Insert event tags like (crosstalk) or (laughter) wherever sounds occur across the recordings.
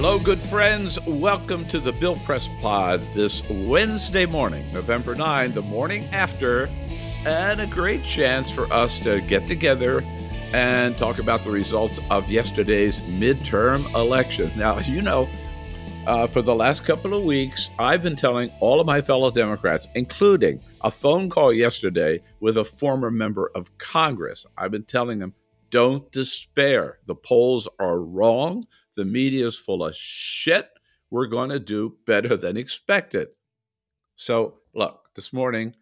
Hello, good friends. Welcome to the Bill Press Pod this Wednesday morning, November 9, the morning after, and a great chance for us to get together and talk about the results of yesterday's midterm elections. Now, you know, uh, for the last couple of weeks, I've been telling all of my fellow Democrats, including a phone call yesterday with a former member of Congress, I've been telling them, don't despair. The polls are wrong. The media is full of shit. We're going to do better than expected. So, look, this morning,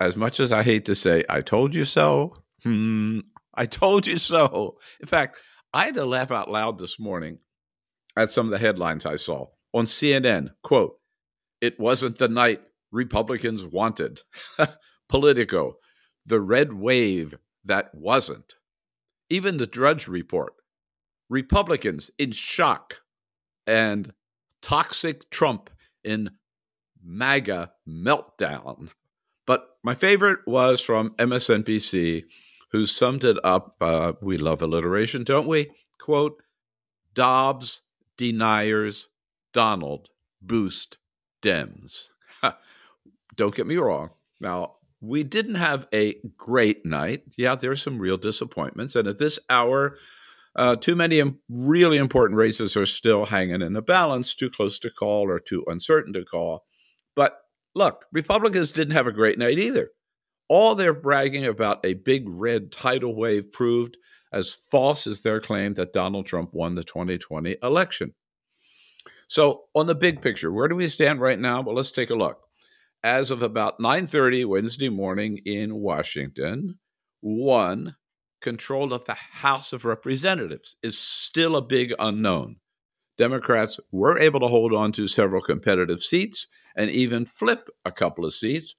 as much as I hate to say, I told you so, hmm, I told you so. In fact, I had to laugh out loud this morning at some of the headlines I saw on CNN. Quote, it wasn't the night Republicans wanted. (laughs) Politico, the red wave that wasn't. Even the Drudge Report, Republicans in shock and toxic Trump in MAGA meltdown. But my favorite was from MSNBC who summed it up. Uh, we love alliteration, don't we? Quote Dobbs deniers Donald boost Dems. don't get me wrong. Now, we didn't have a great night. Yeah, there there's some real disappointments. And at this hour, uh, too many really important races are still hanging in the balance, too close to call or too uncertain to call. But look, Republicans didn't have a great night either. All their bragging about a big red tidal wave proved as false as their claim that Donald Trump won the 2020 election. So, on the big picture, where do we stand right now? Well, let's take a look. As of about 9:30 Wednesday morning in Washington, one control of the House of Representatives is still a big unknown. Democrats were able to hold on to several competitive seats and even flip a couple of seats,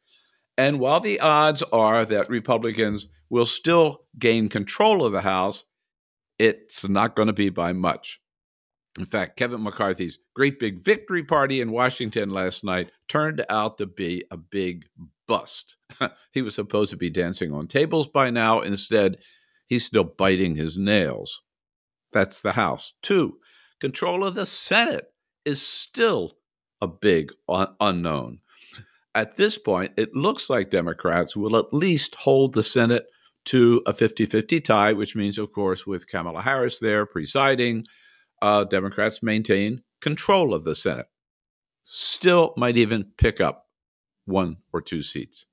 and while the odds are that Republicans will still gain control of the House, it's not going to be by much. In fact, Kevin McCarthy's great big victory party in Washington last night turned out to be a big bust. (laughs) he was supposed to be dancing on tables by now. Instead, he's still biting his nails. That's the House. Two, control of the Senate is still a big un- unknown at this point, it looks like Democrats will at least hold the Senate to a 50 50 tie, which means, of course, with Kamala Harris there presiding, uh, Democrats maintain control of the Senate. Still might even pick up one or two seats.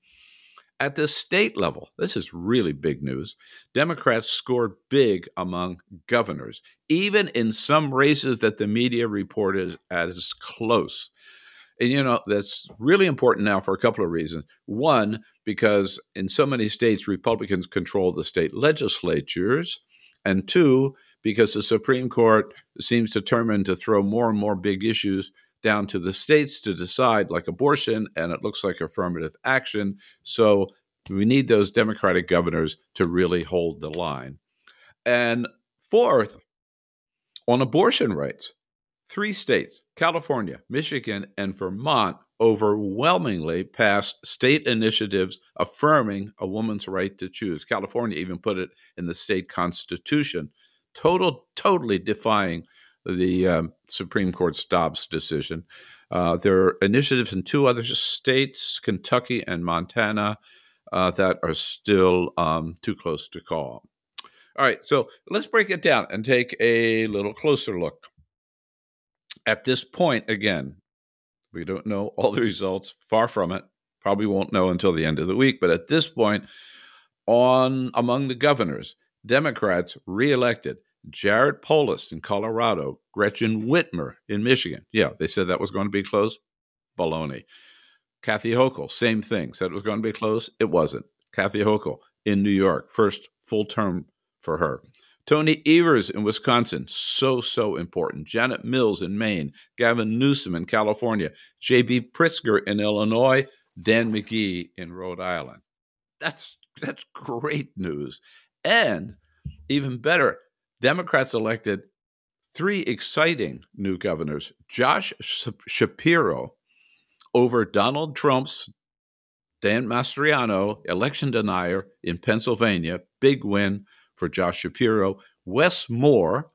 At the state level, this is really big news. Democrats scored big among governors, even in some races that the media reported as close. And, you know, that's really important now for a couple of reasons. One, because in so many states, Republicans control the state legislatures. And two, because the Supreme Court seems determined to throw more and more big issues down to the states to decide, like abortion, and it looks like affirmative action. So we need those Democratic governors to really hold the line. And fourth, on abortion rights, Three states, California, Michigan, and Vermont, overwhelmingly passed state initiatives affirming a woman's right to choose. California even put it in the state constitution, total, totally defying the um, Supreme Court's Dobbs decision. Uh, there are initiatives in two other states, Kentucky and Montana, uh, that are still um, too close to call. All right, so let's break it down and take a little closer look at this point, again, we don't know all the results, far from it. Probably won't know until the end of the week. But at this point, on among the governors, Democrats reelected Jared Polis in Colorado, Gretchen Whitmer in Michigan. Yeah, they said that was going to be close. Baloney. Kathy Hochul, same thing. Said it was going to be close. It wasn't. Kathy Hochul in New York, first full term for her. Tony Evers in Wisconsin, so, so important. Janet Mills in Maine, Gavin Newsom in California, J.B. Pritzker in Illinois, Dan McKee in Rhode Island. That's that's great news. And even better, Democrats elected three exciting new governors Josh Shapiro over Donald Trump's Dan Mastriano, election denier in Pennsylvania. Big win for Josh Shapiro. Wes Moore,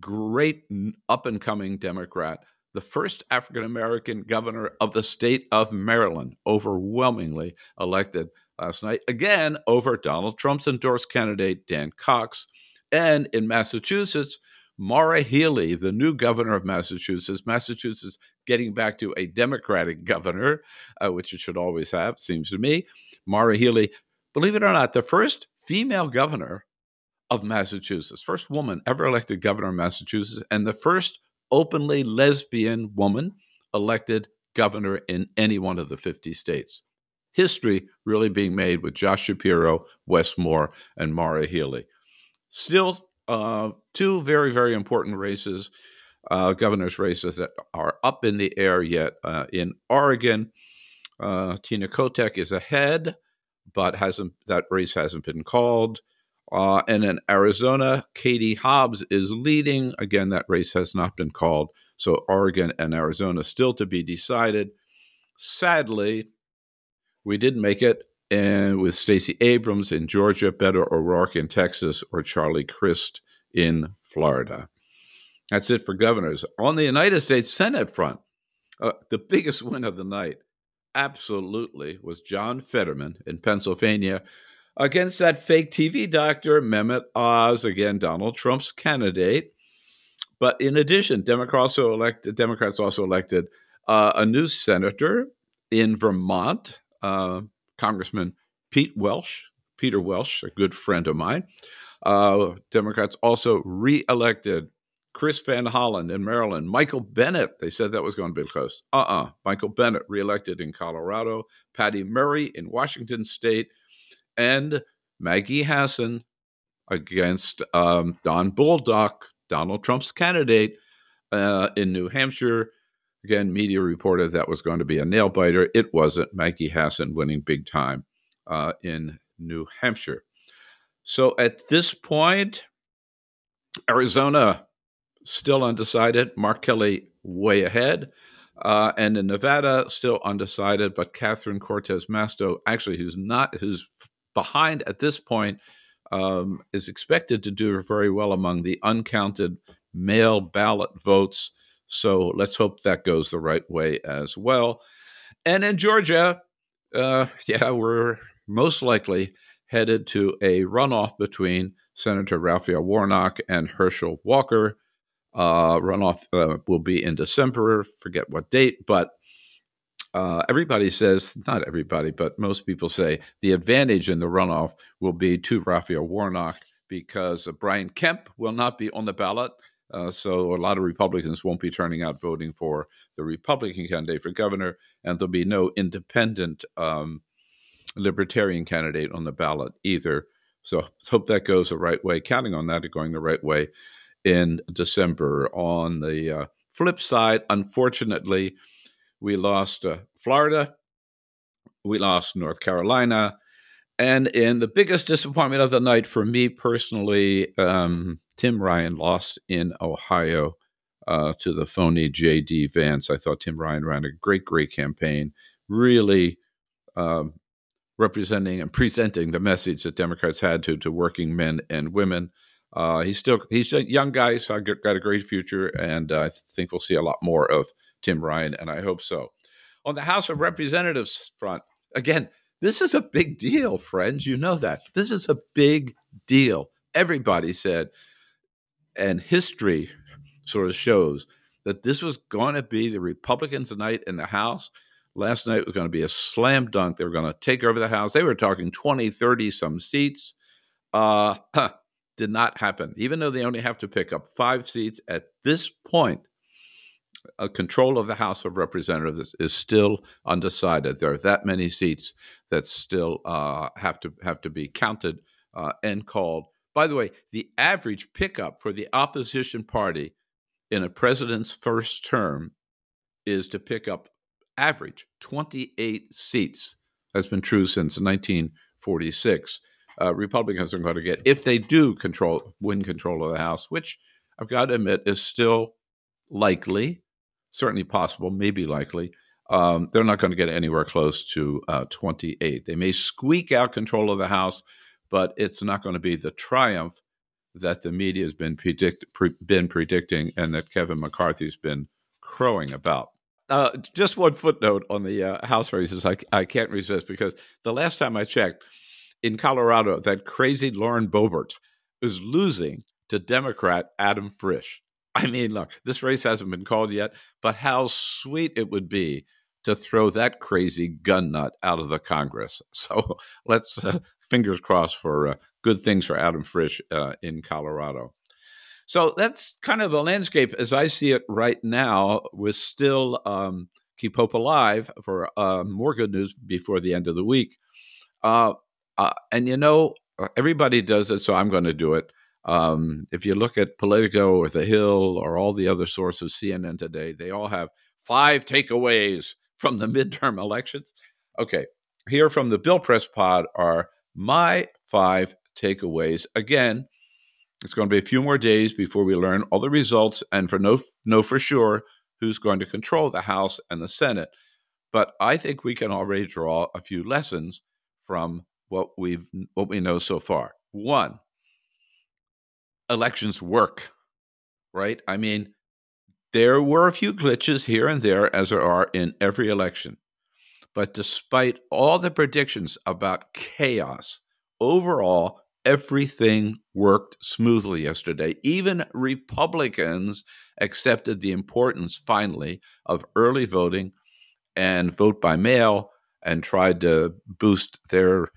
great up and coming Democrat, the first African American governor of the state of Maryland, overwhelmingly elected last night, again over Donald Trump's endorsed candidate, Dan Cox. And in Massachusetts, Maura Healey, the new governor of Massachusetts, Massachusetts getting back to a Democratic governor, uh, which it should always have, seems to me. Maura Healey, believe it or not, the first female governor of Massachusetts, first woman ever elected governor of Massachusetts, and the first openly lesbian woman elected governor in any one of the 50 states. History really being made with Josh Shapiro, Wes Moore, and Maura Healey. Still, uh, two very, very important races, uh, governor's races that are up in the air yet. Uh, in Oregon, uh, Tina Kotek is ahead, but hasn't that race hasn't been called. Uh, and in Arizona, Katie Hobbs is leading. Again, that race has not been called. So Oregon and Arizona still to be decided. Sadly, we didn't make it and with Stacey Abrams in Georgia, Beto O'Rourke in Texas, or Charlie Crist in Florida. That's it for governors. On the United States Senate front, uh, the biggest win of the night absolutely was John Fetterman in Pennsylvania against that fake TV doctor, Mehmet Oz, again, Donald Trump's candidate. But in addition, Democrats also elected, Democrats also elected uh, a new senator in Vermont, uh, Congressman Pete Welch, Peter Welch, a good friend of mine. Uh, Democrats also reelected Chris Van Hollen in Maryland. Michael Bennet. they said that was going to be close. Uh uh-uh. uh Michael Bennet reelected in Colorado. Patty Murray in Washington State and Maggie Hassan against um, Don Bolduc, Donald Trump's candidate uh, in New Hampshire. Again, media reported that was going to be a nail biter. It wasn't. Maggie Hassan winning big time uh, in New Hampshire. So at this point, Arizona still undecided. Mark Kelly way ahead. Uh, and in Nevada, still undecided, but Catherine Cortez Masto, actually, who's not, who's behind at this point um, is expected to do very well among the uncounted mail ballot votes. So let's hope that goes the right way as well. And in Georgia, uh, (laughs) yeah, we're most likely headed to a runoff between Senator Raphael Warnock and Herschel Walker. Uh, runoff uh, will be in December, forget what date, but uh, everybody says, not everybody, but most people say the advantage in the runoff will be to Raphael Warnock because Brian Kemp will not be on the ballot. Uh, so a lot of Republicans won't be turning out voting for the Republican candidate for governor, and there'll be no independent um, libertarian candidate on the ballot either. So hope that goes the right way. Counting on that going the right way in December. On the uh, flip side, unfortunately, we lost uh, Florida. We lost North Carolina. And in the biggest disappointment of the night for me personally, um, Tim Ryan lost in Ohio uh, to the phony J.D. Vance. I thought Tim Ryan ran a great, great campaign, really um, representing and presenting the message that Democrats had to, to working men and women. Uh, he's still he's a young guy, so I got a great future, and I think we'll see a lot more of Tim Ryan, and I hope so. On the House of Representatives front, again, this is a big deal, friends. You know that. This is a big deal. Everybody said, and history sort of shows that this was going to be the Republicans tonight in the House. Last night was going to be a slam dunk. They were going to take over the House. They were talking 20, 30 some seats. Uh, huh, did not happen. Even though they only have to pick up five seats at this point, uh, control of the House of Representatives is still undecided. There are that many seats that still uh, have to have to be counted uh, and called. By the way, the average pickup for the opposition party in a president's first term is to pick up average 28 seats. That's been true since 1946. Uh, Republicans are going to get if they do control win control of the House, which I've got to admit is still likely, certainly possible, maybe likely. Um, they're not going to get anywhere close to uh, 28. They may squeak out control of the House, but it's not going to be the triumph that the media has been, predict, pre- been predicting and that Kevin McCarthy's been crowing about. Uh, just one footnote on the uh, House races, I, I can't resist because the last time I checked in Colorado, that crazy Lauren Boebert is losing to Democrat Adam Frisch. I mean, look, this race hasn't been called yet, but how sweet it would be to throw that crazy gun nut out of the Congress. (laughs) So let's uh, fingers crossed for uh, good things for Adam Frisch uh, in Colorado. So that's kind of the landscape as I see it right now. With still um, keep hope alive for uh, more good news before the end of the week. Uh, uh, and you know, everybody does it, so I'm going to do it. Um, if you look at Politico or The Hill or all the other sources, CNN today, they all have five takeaways from the (laughs) midterm elections. Okay, here from the Bill Press Pod are my five takeaways. Again, it's going to be a few more days before we learn all the results and for know, know for sure who's going to control the House and the Senate. But I think we can already draw a few lessons from what we've what we know so far. One, elections work, right? I mean, there were a few glitches here and there, as there are in every election. But despite all the predictions about chaos, overall, everything worked smoothly yesterday. Even Republicans accepted the importance, finally, of early voting and vote by mail and tried to boost their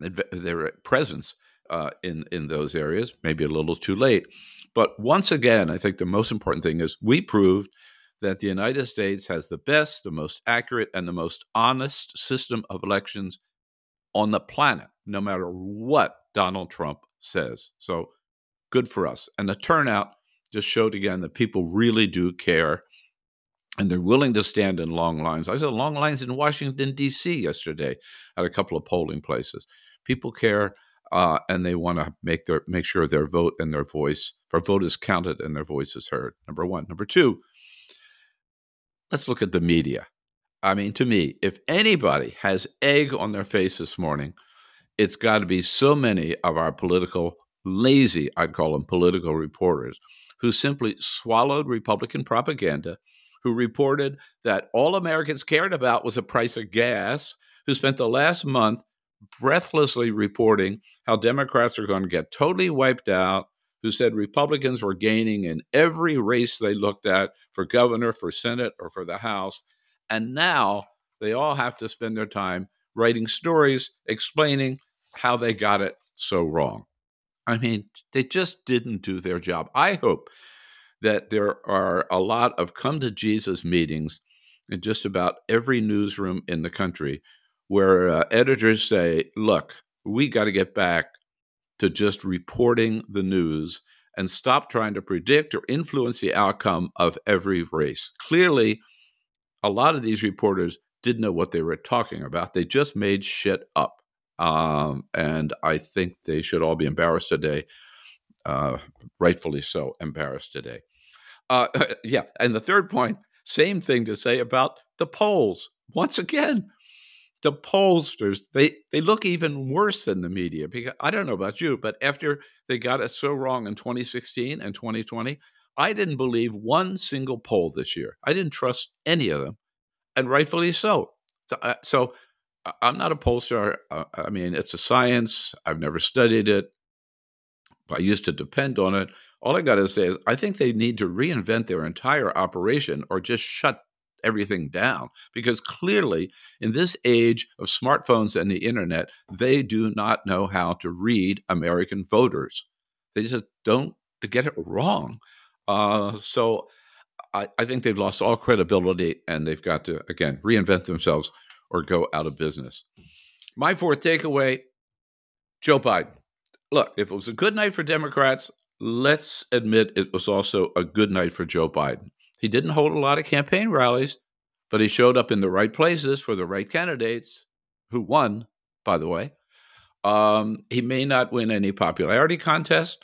their presence uh, in in those areas. Maybe a little too late, but once again, I think the most important thing is we proved that the United States has the best, the most accurate, and the most honest system of elections on the planet, no matter what Donald Trump says. So good for us. And the turnout just showed again that people really do care and they're willing to stand in long lines. I saw long lines in Washington, D.C. yesterday at a couple of polling places. People care, uh, and they want to make their make sure their vote and their voice, their vote is counted and their voice is heard. Number one. Number two. Let's look at the media. I mean, to me, if anybody has egg on their face this morning, it's got to be so many of our political lazy, I'd call them political reporters, who simply swallowed Republican propaganda, who reported that all Americans cared about was the price of gas, who spent the last month breathlessly reporting how Democrats are going to get totally wiped out, who said Republicans were gaining in every race they looked at for governor, for Senate, or for the House. And now they all have to spend their time writing stories explaining how they got it so wrong. I mean, they just didn't do their job. I hope that there are a lot of come to Jesus meetings in just about every newsroom in the country where uh, editors say, look, we got to get back to just reporting the news and stop trying to predict or influence the outcome of every race. Clearly, a lot of these reporters didn't know what they were talking about. They just made shit up. Um, and I think they should all be embarrassed today, uh, rightfully so, embarrassed today. Uh, (laughs) yeah. And the third point, same thing to say about the polls. Once again, the pollsters they they look even worse than the media because I don't know about you, but after they got it so wrong in 2016 and 2020, I didn't believe one single poll this year. I didn't trust any of them, and rightfully so. So, uh, so I'm not a pollster. I mean, it's a science. I've never studied it. I used to depend on it. All I got to say is, I think they need to reinvent their entire operation or just shut everything down because clearly in this age of smartphones and the internet they do not know how to read american voters they just don't to get it wrong uh, so I, I think they've lost all credibility and they've got to, again, reinvent themselves or go out of business. My fourth takeaway Joe Biden. Look, if it was a good night for Democrats, let's admit it was also a good night for Joe Biden. He didn't hold a lot of campaign rallies, but he showed up in the right places for the right candidates who won, by the way. Um, he may not win any popularity contest,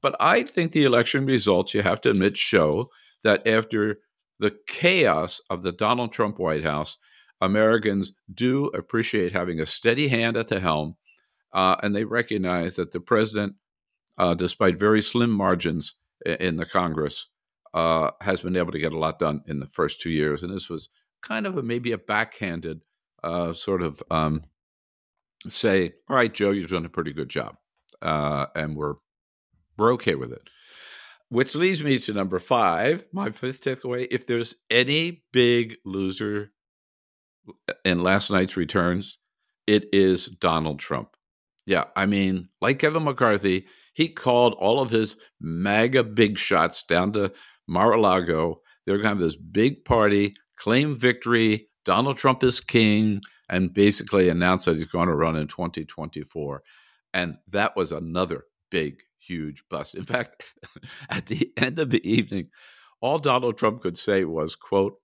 but I think the election results, you have to admit, show that after the chaos of the Donald Trump White House, Americans do appreciate having a steady hand at the helm, uh, and they recognize that the president, uh, despite very slim margins in the Congress, uh, has been able to get a lot done in the first two years. And this was kind of a, maybe a backhanded uh, sort of um, say, "All right, Joe, you've done a pretty good job," uh, and we're we're okay with it. Which leads me to number five, my fifth takeaway. If there's any big loser in last night's returns, it is Donald Trump. Yeah, I mean, like Kevin McCarthy, he called all of his MAGA big shots down to Mar a Lago. They're going to have this big party, claim victory. Donald Trump is king, and basically announce that he's going to run in 2024. And that was another big, huge bust. In fact, (laughs) at the end of the evening, all Donald Trump could say was, quote,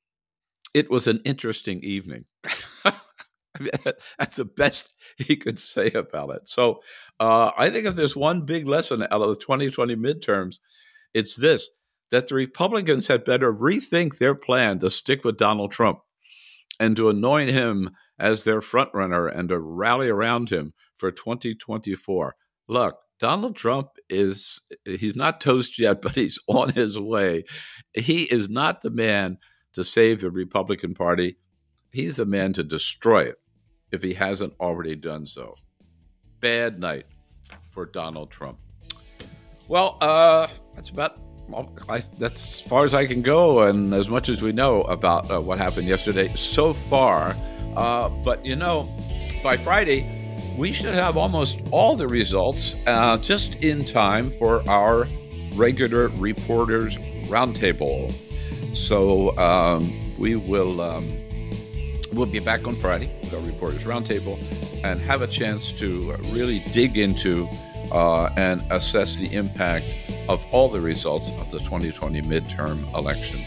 it was an interesting evening. (laughs) That's the best he could say about it. So uh, I think if there's one big lesson out of the 2020 midterms, it's this that the Republicans had better rethink their plan to stick with Donald Trump and to anoint him as their frontrunner and to rally around him for 2024. Look, Donald Trump is, he's not toast yet, (laughs) but he's on his way. He is not the man to save the Republican Party. He's the man to destroy it if he hasn't already done so. Bad night for Donald Trump. Well, uh, that's about I, that's as far as I can go, and as much as we know about uh, what happened yesterday so far. Uh, but you know, by Friday, we should have almost all the results uh, just in time for our regular reporters roundtable. So um, we will um, we'll be back on Friday with our reporters roundtable and have a chance to really dig into uh, and assess the impact of all the results of the 2020 midterm elections.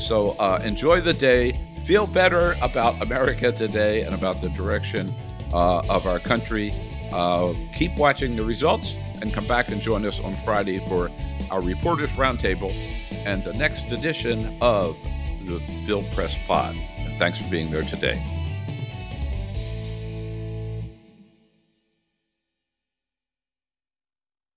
So uh, enjoy the day. Feel better about America today and about the direction uh, of our country. Uh, keep watching the results and come back and join us on Friday for our Reporters Roundtable and the next edition of the Bill Press Pod. And thanks for being there today.